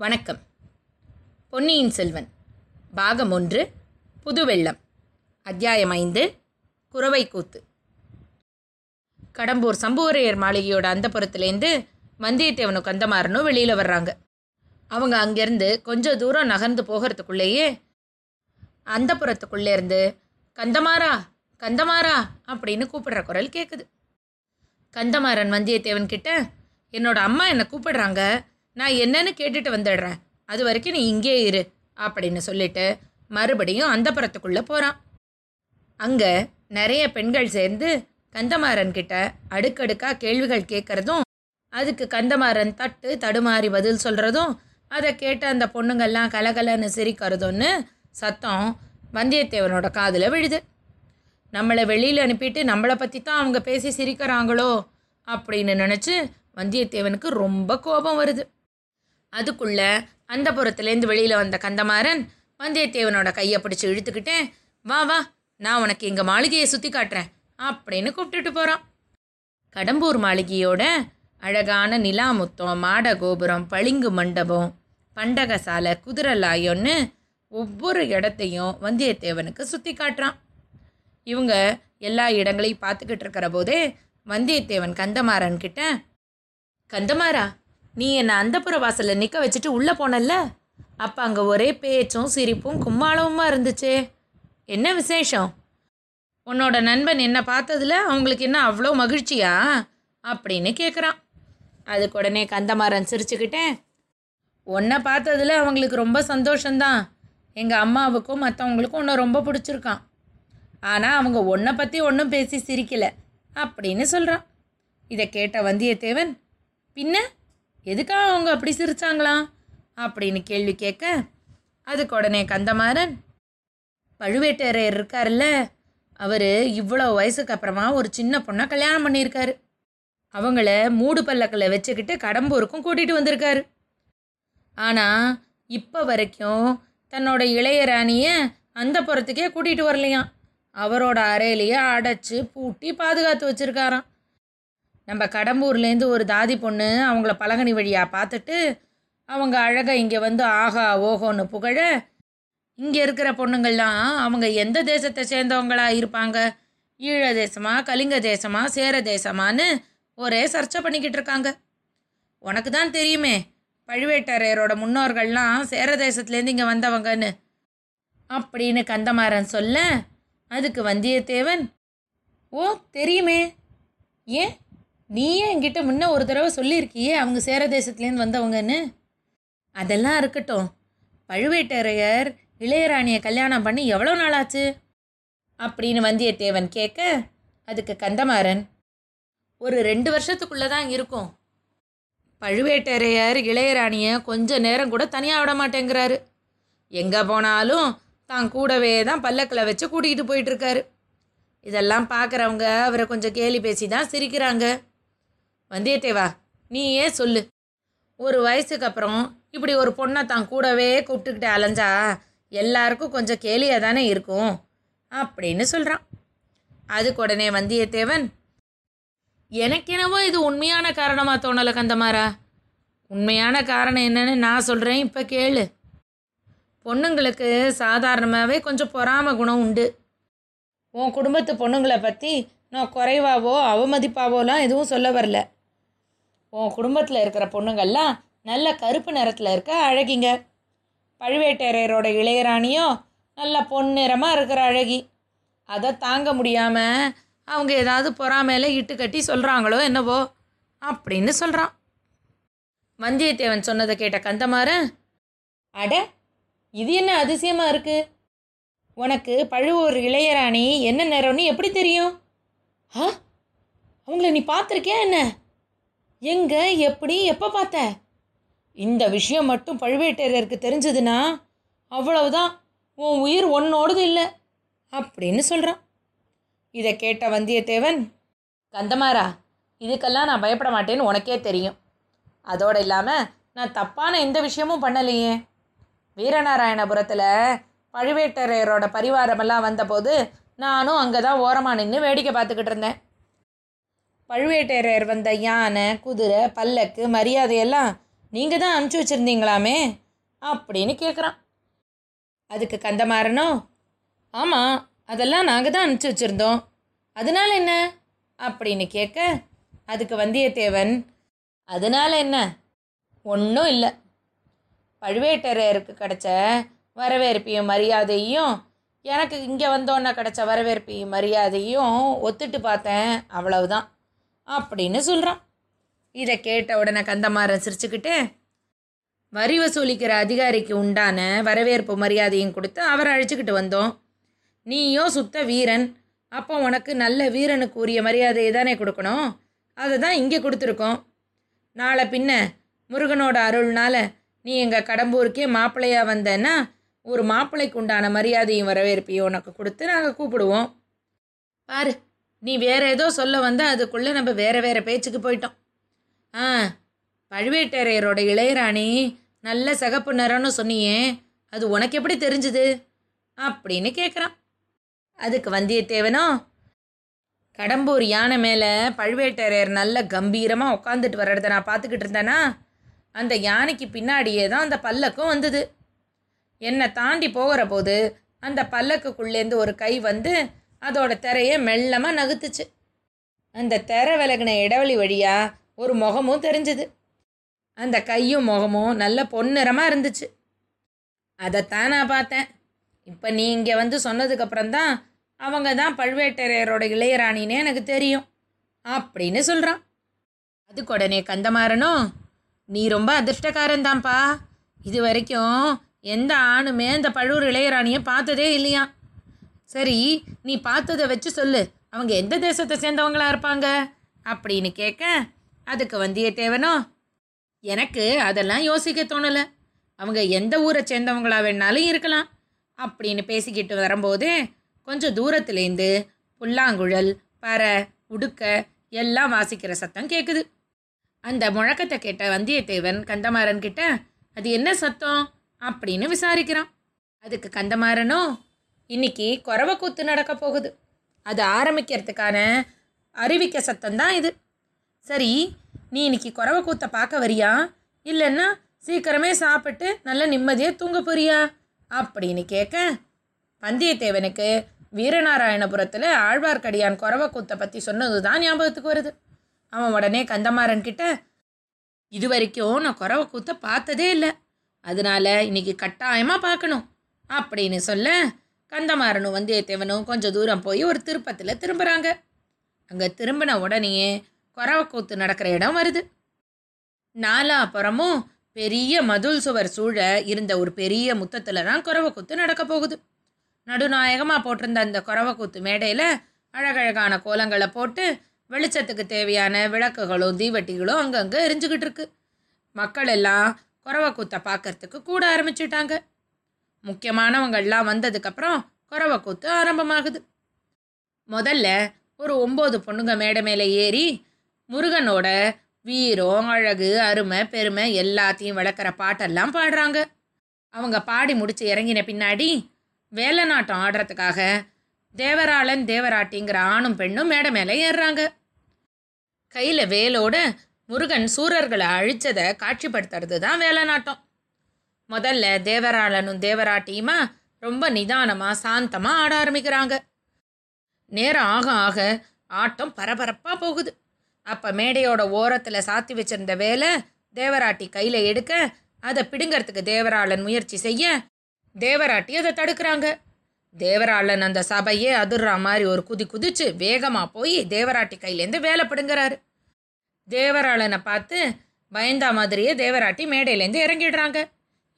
வணக்கம். பொன்னியின் செல்வன் பாகம் ஒன்று புதுவெள்ளம் அத்தியாயம் ஐந்து குறவை கூத்து. கடம்பூர் சம்புவரையர் மாளிகையோட அந்தப்புறத்துலேருந்து வந்தியத்தேவனும் கந்தமாறனும் வெளியில் வர்றாங்க. அவங்க அங்கேருந்து கொஞ்சம் தூரம் நகர்ந்து போகிறதுக்குள்ளேயே அந்தப்புறத்துக்குள்ளே இருந்து கந்தமாரா கந்தமாரா அப்படின்னு கூப்பிடுற குரல் கேட்குது கந்தமாறன் வந்தியத்தேவன் கிட்ட என்னோட அம்மா என்னை கூப்பிடுறாங்க நான் என்னன்னு கேட்டுட்டு வந்துடுறேன். அது வரைக்கும் நீ இங்கே இரு அப்படின்னு சொல்லிட்டு மறுபடியும் அந்தப்புறத்துக்குள்ளே போகிறான் அங்கே நிறைய பெண்கள் சேர்ந்து கந்தமாறன் கிட்ட அடுக்கடுக்காக கேள்விகள் கேட்குறதும் அதுக்கு கந்தமாறன் தட்டு தடுமாறி பதில் சொல்கிறதும் அதை கேட்டு அந்த பொண்ணுங்கள்லாம் கலகலன்னு சிரிக்கிறதும்னு சத்தம் வந்தியத்தேவனோட காதில் விழுது. நம்மளை வெளியில் அனுப்பிட்டு நம்மளை பற்றி தான் அவங்க பேசி சிரிக்கிறாங்களோ அப்படின்னு நினச்சி வந்தியத்தேவனுக்கு ரொம்ப கோபம் வருது. அதுக்குள்ள அந்த புறத்துலேருந்து வெளியில் வந்த கந்தமாறன் வந்தியத்தேவனோட கையை பிடிச்சி இழுத்துக்கிட்டேன் வா வா நான் உனக்கு எங்கள் மாளிகையை சுற்றி காட்டுறேன் அப்படின்னு கூப்பிட்டுட்டு போகிறான் கடம்பூர் மாளிகையோட அழகான நிலாமுத்தம் மாட கோபுரம் பளிங்கு மண்டபம் பண்டகசாலை குதிரலாயோன்னு ஒவ்வொரு இடத்தையும் வந்தியத்தேவனுக்கு சுற்றி காட்டுறான். இவங்க எல்லா இடங்களையும் பார்த்துக்கிட்டு இருக்கிற போதே வந்தியத்தேவன் கந்தமாறன் கிட்ட கந்தமாரா நீ என்னை அந்தப்புற வாசலில் நிற்க வச்சுட்டு உள்ளே போனல்ல? அப்போ அங்கே ஒரே பேச்சும் சிரிப்பும் கும்மாளவுமா இருந்துச்சே. என்ன விசேஷம்? உன்னோட நண்பன் என்னை பார்த்ததுல அவங்களுக்கு என்ன அவ்வளோ மகிழ்ச்சியா? அப்படின்னு கேட்குறான் அதுக்கு உடனே கந்தமாறன் சிரிச்சுக்கிட்டேன். உன்னை பார்த்ததில் அவங்களுக்கு ரொம்ப சந்தோஷந்தான் எங்கள் அம்மாவுக்கும் மற்றவங்களுக்கும் உன்னை ரொம்ப பிடிச்சிருக்கான். ஆனால் அவங்க உன்னை பற்றி ஒன்றும் பேசி சிரிக்கலை. அப்படின்னு சொல்கிறான் இதை கேட்ட வந்தியத்தேவன் பின்ன? எதுக்காக அவங்க அப்படி சிரிச்சாங்களாம் அப்படின்னு கேள்வி கேட்க அதுக்கு உடனே கந்தமாறன் பழுவேட்டரையர் இருக்கார்ல அவர் இவ்வளோ வயசுக்கு அப்புறமா ஒரு சின்ன பொண்ணை கல்யாணம் பண்ணியிருக்காரு. அவங்கள மூடு பல்லக்கில் வச்சுக்கிட்டு கடம்பூருக்கும் கூட்டிகிட்டு வந்திருக்காரு. ஆனால் இப்போ வரைக்கும் தன்னோட இளையராணியை அந்த புறத்துக்கே கூட்டிகிட்டு வரலையாம். அவரோட அறையிலேயே அடைச்சி பூட்டி பாதுகாத்து வச்சுருக்காராம். நம்ம கடம்பூர்லேருந்து ஒரு தாதி பொண்ணு அவங்கள பலகனி வழியாக பார்த்துட்டு அவங்க அழகை இங்கே வந்து ஆஹா ஓஹோன்னு புகழ இங்கே இருக்கிற பொண்ணுங்கள்லாம் அவங்க எந்த தேசத்தை சேர்ந்தவங்களா இருப்பாங்க? ஈழ தேசமா கலிங்க தேசமா சேர தேசமான்னு ஒரே சர்ச்சை பண்ணிக்கிட்டு இருக்காங்க. உனக்கு தான் தெரியுமே பழுவேட்டரையரோட முன்னோர்கள்லாம் சேர தேசத்துலேருந்து இங்கே வந்தவங்கன்னு. அப்படின்னு கந்தமாறன் சொல்ல அதுக்கு வந்தியத்தேவன் ஓ தெரியுமே நீயே என்கிட்ட முன்ன ஒரு தடவை சொல்லியிருக்கியே அவங்க சேர தேசத்துலேருந்து வந்தவங்கன்னு? அதெல்லாம் இருக்கட்டும். பழுவேட்டரையர் இளையராணியை கல்யாணம் பண்ணி எவ்வளோ நாள் ஆச்சு அப்படின்னு வந்தியத்தேவன் கேட்க அதுக்கு கந்தமாறன் ஒரு ரெண்டு வருஷத்துக்குள்ளே தான் இருக்கும். பழுவேட்டரையர் இளையராணியை கொஞ்ச நேரம் கூட தனியாக விட மாட்டேங்கிறாரு. எங்கே போனாலும் தான் கூடவே தான் பல்லக்கில் வச்சு கூட்டிகிட்டு போயிட்டுருக்காரு இதெல்லாம் பார்க்குறவங்க அவரை கொஞ்சம் கேலி பேசி தான் சிரிக்கிறாங்க. வந்தியத்தேவா நீ ஏன் சொல்லு. ஒரு வயசுக்கு அப்புறம் இப்படி ஒரு பொண்ணை தான் கூடவே கூப்பிட்டுக்கிட்டு அலைஞ்சா எல்லாருக்கும் கொஞ்சம் கேலியாக தானே இருக்கும்? அப்படின்னு சொல்கிறான் அதுக்கு உடனே வந்தியத்தேவன் எனக்கெனவோ இது உண்மையான காரணமாக தோணலை கந்தமாரா உண்மையான காரணம் என்னன்னு நான் சொல்கிறேன் இப்போ கேளு. பொண்ணுங்களுக்கு சாதாரணமாகவே கொஞ்சம் பொறாம குணம் உண்டு. உன் குடும்பத்து பொண்ணுங்களை பற்றி நான் குறைவாவோ அவமதிப்பாவோலாம் எதுவும் சொல்ல வரல. உன் குடும்பத்தில் இருக்கிற பொண்ணுங்கள்லாம் நல்ல கருப்பு நிறத்தில் இருக்க அழகிங்க. பழுவேட்டரையரோட இளையராணியோ நல்ல பொன்னிறமாக இருக்கிற அழகி. அதை தாங்க முடியாமல் அவங்க ஏதாவது பொறாமையில் இட்டு கட்டி சொல்கிறாங்களோ என்னவோ அப்படின்னு சொல்கிறான் வந்தியத்தேவன் சொன்னதை கேட்ட கந்தமாறன் அட இது என்ன அதிசயமாக இருக்குது உனக்கு பழுவூர் இளையராணி என்ன நேரம்னு எப்படி தெரியும்? ஆ? அவங்கள நீ பார்த்துருக்கியா என்ன? எங்கே எப்படி எப்போ பார்த்த? இந்த விஷயம் மட்டும் பழுவேட்டரையருக்கு தெரிஞ்சதுன்னா அவ்வளவுதான் உன் உயிர் ஒன்னோடது இல்லை அப்படின்னு சொல்கிறான் இதை கேட்ட வந்தியத்தேவன் கந்தமாரா இதுக்கெல்லாம் நான் பயப்பட மாட்டேன்னு உனக்கே தெரியும். அதோடு இல்லாமல் நான் தப்பான எந்த விஷயமும் பண்ணலையே. வீரநாராயணபுரத்தில் பழுவேட்டரையரோட பரிவாரமெல்லாம் வந்தபோது நானும் அங்கே தான் ஓரமாக நின்று வேடிக்கை பார்த்துக்கிட்டு இருந்தேன். பழுவேட்டரையர் வந்த யானை குதிரை பல்லக்கு மரியாதையெல்லாம் நீங்கள் தான் அனுப்பிச்சி வச்சுருந்தீங்களாமே? அப்படின்னு கேட்குறான் அதுக்கு கந்தமாறனோ ஆமாம் அதெல்லாம் நாங்கள் தான் அனுப்பிச்சி வச்சுருந்தோம். அதனால என்ன? அப்படின்னு கேட்க அதுக்கு வந்தியத்தேவன் அதனால என்ன? ஒன்றும் இல்லை. பழுவேட்டரையருக்கு கிடச்ச வரவேற்பையும் மரியாதையும் எனக்கு இங்கே வந்தோன்னே கிடச்ச வரவேற்பையும் மரியாதையும் ஒத்துட்டு பார்த்தேன். அவ்வளவுதான். அப்படின்னு சொல்கிறான் இதை கேட்ட உடனே கந்தமாறன் சிரிச்சுக்கிட்டு வரி வசூலிக்கிற அதிகாரிக்கு உண்டான வரவேற்பு மரியாதையும் கொடுத்து அவரை அழைச்சிக்கிட்டு வந்தோம். நீயோ சுத்த வீரன். அப்போ உனக்கு நல்ல வீரனுக்கு உரிய மரியாதையை தானே கொடுக்கணும்? அதை தான் இங்கே கொடுத்துருக்கோம். நாளை பின்ன முருகனோட அருள்னால நீ எங்கள் கடம்பூருக்கே மாப்பிள்ளையாக வந்தேன்னா ஒரு மாப்பிள்ளைக்கு உண்டான மரியாதையும் வரவேற்பையும் உனக்கு கொடுத்து நாங்கள் கூப்பிடுவோம். பாரு நீ வேற ஏதோ சொல்ல வந்தால் அதுக்குள்ளே நம்ம வேற வேற பேச்சுக்கு போயிட்டோம். ஆ பழுவேட்டரையரோட இளையராணி நல்ல சகப்பு நிறம்னு சொன்னியே அது உனக்கு எப்படி தெரிஞ்சுது? அப்படின்னு கேட்குறான் அதுக்கு வந்தியத்தேவனோ கடம்பூர் யானை மேலே பழுவேட்டரையர் நல்ல கம்பீரமாக உட்காந்துட்டு வர்றத நான் பார்த்துக்கிட்டு இருந்தேனா அந்த யானைக்கு பின்னாடியே தான் அந்த பல்லக்கும் வந்தது. என்னை தாண்டி போகிற போது அந்த பல்லக்குக்குள்ளேருந்து ஒரு கை வந்து அதோட திரையை மெல்லமாக நகுத்துச்சு. அந்த திரை விலகின இடைவெளி வழியாக ஒரு முகமும் தெரிஞ்சுது. அந்த கையும் முகமும் நல்ல பொன்னிறமாக இருந்துச்சு. அதைத்தான் நான் பார்த்தேன். இப்போ நீ இங்கே வந்து சொன்னதுக்கப்புறம் தான் அவங்க தான் பழுவேட்டரையரோட இளையராணினே எனக்கு தெரியும் அப்படின்னு சொல்கிறான் அதுக்கு உடனே கந்தமாறனும் நீ ரொம்ப அதிர்ஷ்டக்காரன் தான்ப்பா இது வரைக்கும் எந்த ஆணுமே அந்த பழுவூர் இளையராணியை பார்த்ததே இல்லையா சரி நீ பார்த்ததை வச்சு சொல்லு. அவங்க எந்த தேசத்தை சேர்ந்தவங்களா இருப்பாங்க? அப்படின்னு கேட்க அதுக்கு வந்தியத்தேவனோ எனக்கு அதெல்லாம் யோசிக்க தோணலை. அவங்க எந்த ஊரை சேர்ந்தவங்களா வேணாலும் இருக்கலாம். அப்படின்னு பேசிக்கிட்டு வரும்போதே கொஞ்சம் தூரத்துலேருந்து புல்லாங்குழல் பறை உடுக்க எல்லாம் வாசிக்கிற சத்தம் கேட்குது அந்த முழக்கத்தை கேட்ட வந்தியத்தேவன் கந்தமாறன் கிட்ட அது என்ன சத்தம்? அப்படின்னு விசாரிக்கிறான். அதுக்கு கந்தமாறனோ இன்னைக்கு குறவை கூத்து நடக்க போகுது. அது ஆரம்பிக்கிறதுக்கான அறிவிக்க சத்தம் தான் இது. சரி நீ இன்னைக்கு குறவை கூத்தை பார்க்க வரியா? இல்லைன்னா சீக்கிரமே சாப்பிட்டு நல்ல நிம்மதியாக தூங்க போறியா? அப்படின்னு கேட்க வந்தியத்தேவனுக்கு வீரநாராயணபுரத்தில் ஆழ்வார்க்கடியான் குறவை கூத்தை பற்றி சொன்னது தான் ஞாபகத்துக்கு வருது. அவன் உடனே கந்தமாறன் கிட்ட இது வரைக்கும் நான் குறவை பார்த்ததே இல்லை. அதனால இன்னைக்கு கட்டாயமாக பார்க்கணும். அப்படின்னு சொல்ல கந்தமாறனும் வந்தியத்தேவனும் கொஞ்சம் தூரம் போய் ஒரு திருப்பத்தில் திரும்புகிறாங்க அங்கே திரும்பின உடனேயே குறவக்கூத்து நடக்கிற இடம் வருது. நாலாப்புறமும் பெரிய மதுள் சுவர் சூழ இருந்த ஒரு பெரிய முத்தத்தில் தான் குறவக்கூத்து நடக்க போகுது. நடுநாயகமாக போட்டிருந்த அந்த குறவக்கூத்து மேடையில் அழகழகான கோலங்களை போட்டு வெளிச்சத்துக்கு தேவையான விளக்குகளும் தீவட்டிகளும் அங்கங்கே எரிஞ்சுக்கிட்டு இருக்கு. மக்கள் எல்லாம் குறவக்கூத்தை பார்க்கறதுக்கு கூட ஆரம்பிச்சிட்டாங்க. முக்கியமானவங்கள்லாம் வந்ததுக்கப்புறம் குறவை கூத்து ஆரம்பமாகுது. முதல்ல ஒரு ஒம்பது பொண்ணுங்க மேடை மேலே ஏறி முருகனோட வீரம் அழகு அருமை பெருமை எல்லாத்தையும் விளக்குற பாட்டெல்லாம் பாடுறாங்க. அவங்க பாடி முடிச்சு இறங்கின பின்னாடி வேலை நாட்டம் ஆடுறதுக்காக தேவராளன் தேவராட்டிங்கிற ஆணும் பெண்ணும் மேடை மேலே ஏறுறாங்க. கையில் வேலோட முருகன் சூரர்களை அழிச்சதை காட்சிப்படுத்துறது தான் வேலை நாட்டம் முதல்ல தேவராளனும் தேவராட்டியுமா ரொம்ப நிதானமாக சாந்தமாக ஆட ஆரம்பிக்கிறாங்க. நேரம் ஆக ஆக ஆட்டம் பரபரப்பாக போகுது. அப்போ மேடையோட ஓரத்தில் சாத்தி வச்சிருந்த வேலை தேவராட்டி கையில் எடுக்க அதை பிடுங்கிறதுக்கு தேவராளன் முயற்சி செய்ய தேவராட்டி அதை தடுக்கிறாங்க. தேவராளன் அந்த சபையே அதிர்ற மாதிரி ஒரு குதி குதிச்சு வேகமாக போய் தேவராட்டி கையிலேருந்து வேலை பிடுங்குறாரு. தேவராளனை பார்த்து பயந்தா மாதிரியே தேவராட்டி மேடையிலேருந்து இறங்கிடுறாங்க.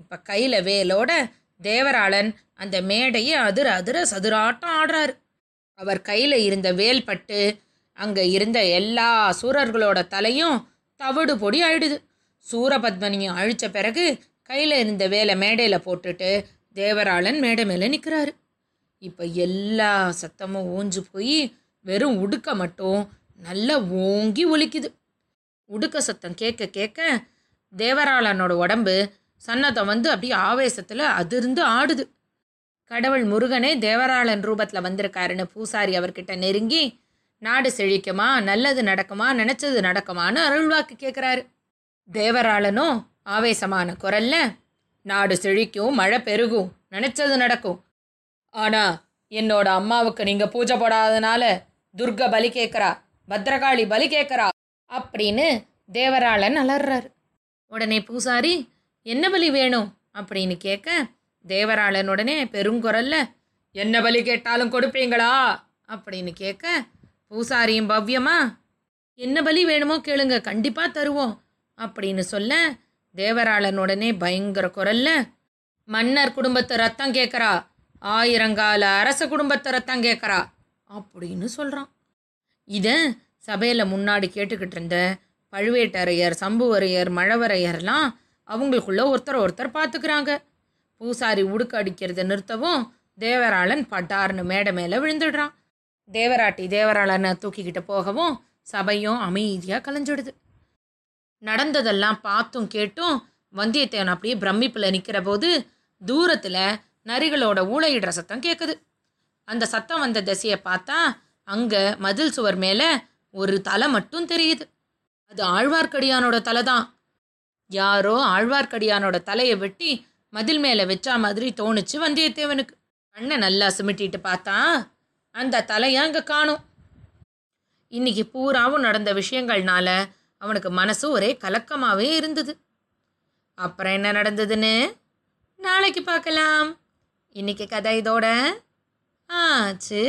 இப்போ கையில் வேலோட தேவராளன் அந்த மேடையை அதிர அதிர சதுராட்டம் ஆடுறாரு. அவர் கையில் இருந்த வேல் பட்டு அங்கே இருந்த எல்லா சூரர்களோட தலையும் தவிடு பொடி ஆயிடுது. சூரபத்மனியும் அழிச்ச பிறகு கையில் இருந்த வேலை மேடையில் போட்டுட்டு தேவராளன் மேடை மேலே நிற்கிறாரு இப்போ எல்லா சத்தமும் ஊஞ்சு போய் வெறும் உடுக்க மட்டும் நல்லா ஓங்கி ஒலிக்குது. உடுக்க சத்தம் கேட்க கேட்க தேவராளனோட உடம்பு சன்னதம் வந்து அப்படியே ஆவேசத்தில் அதிர்ந்து ஆடுது. கடவுள் முருகனே தேவராளன் ரூபத்தில் வந்திருக்காருன்னு பூசாரி அவர்கிட்ட நெருங்கி நாடு செழிக்குமா நல்லது நடக்குமா நினச்சது நடக்குமான்னு அருள்வாக்கு கேட்குறாரு தேவராளனும் ஆவேசமான குரல்ல நாடு செழிக்கும் மழை பெருகும் நினச்சது நடக்கும். ஆனால் என்னோட அம்மாவுக்கு நீங்கள் பூஜை போடாதனால துர்க பலி கேட்குறா பத்ரகாளி பலி கேட்குறா அப்படின்னு தேவராளன் அலறாரு. உடனே பூசாரி என்ன பலி வேணும்? அப்படின்னு கேட்க தேவராளன் உடனே பெருங்குரல்ல என்ன பலி கேட்டாலும் கொடுப்பீங்களா? அப்படின்னு கேட்க பூசாரியும் பவ்யமா? என்ன பலி வேணுமோ கேளுங்க கண்டிப்பாக தருவோம் அப்படின்னு சொல்ல தேவராளன் உடனே பயங்கர குரல்ல மன்னர் குடும்பத்து ரத்தம் கேட்குறா ஆயிரங்கால அரச குடும்பத்து ரத்தம் கேட்குறா அப்படின்னு சொல்கிறான் இதை சபையில் முன்னாடி கேட்டுக்கிட்டு இருந்த பழுவேட்டரையர் சம்புவரையர் மழவரையர்லாம் அவங்களுக்குள்ள ஒருத்தர் ஒருத்தர் பார்த்துக்கிறாங்க பூசாரி உடுக்க அடிக்கிறத நிறுத்தவும் தேவராளன் பட்டார்னு மேடை மேலே விழுந்துடுறான். தேவராட்டி தேவராளனை தூக்கிக்கிட்டு போகவும் சபையும் அமைதியாக கலைஞ்சிடுது. நடந்ததெல்லாம் பார்த்தும் கேட்டும் வந்தியத்தேவன் அப்படியே பிரமிப்பில் நிற்கிற போது தூரத்தில் நரிகளோட ஊழையிடுற சத்தம் கேட்குது அந்த சத்தம் வந்த திசையை பார்த்தா அங்கே மதில் சுவர் மேலே ஒரு தலை மட்டும் தெரியுது. அது ஆழ்வார்க்கடியானோட தலை தான். யாரோ ஆழ்வார்க்கடியானோட தலையை வெட்டி மதில் மேலே வச்சா மாதிரி தோணுச்சு வந்தியத்தேவனுக்கு. கண்ணை நல்லா சிமிட்டிட்டு பார்த்தா அந்த தலையை அங்கே காணும். இன்னைக்கு பூராவும் நடந்த விஷயங்கள்னால அவனுக்கு மனசு ஒரே கலக்கமாகவே இருந்தது. அப்புறம் என்ன நடந்ததுன்னு? நாளைக்கு பார்க்கலாம். இன்னைக்கு கதை இதோட ஆச்சு.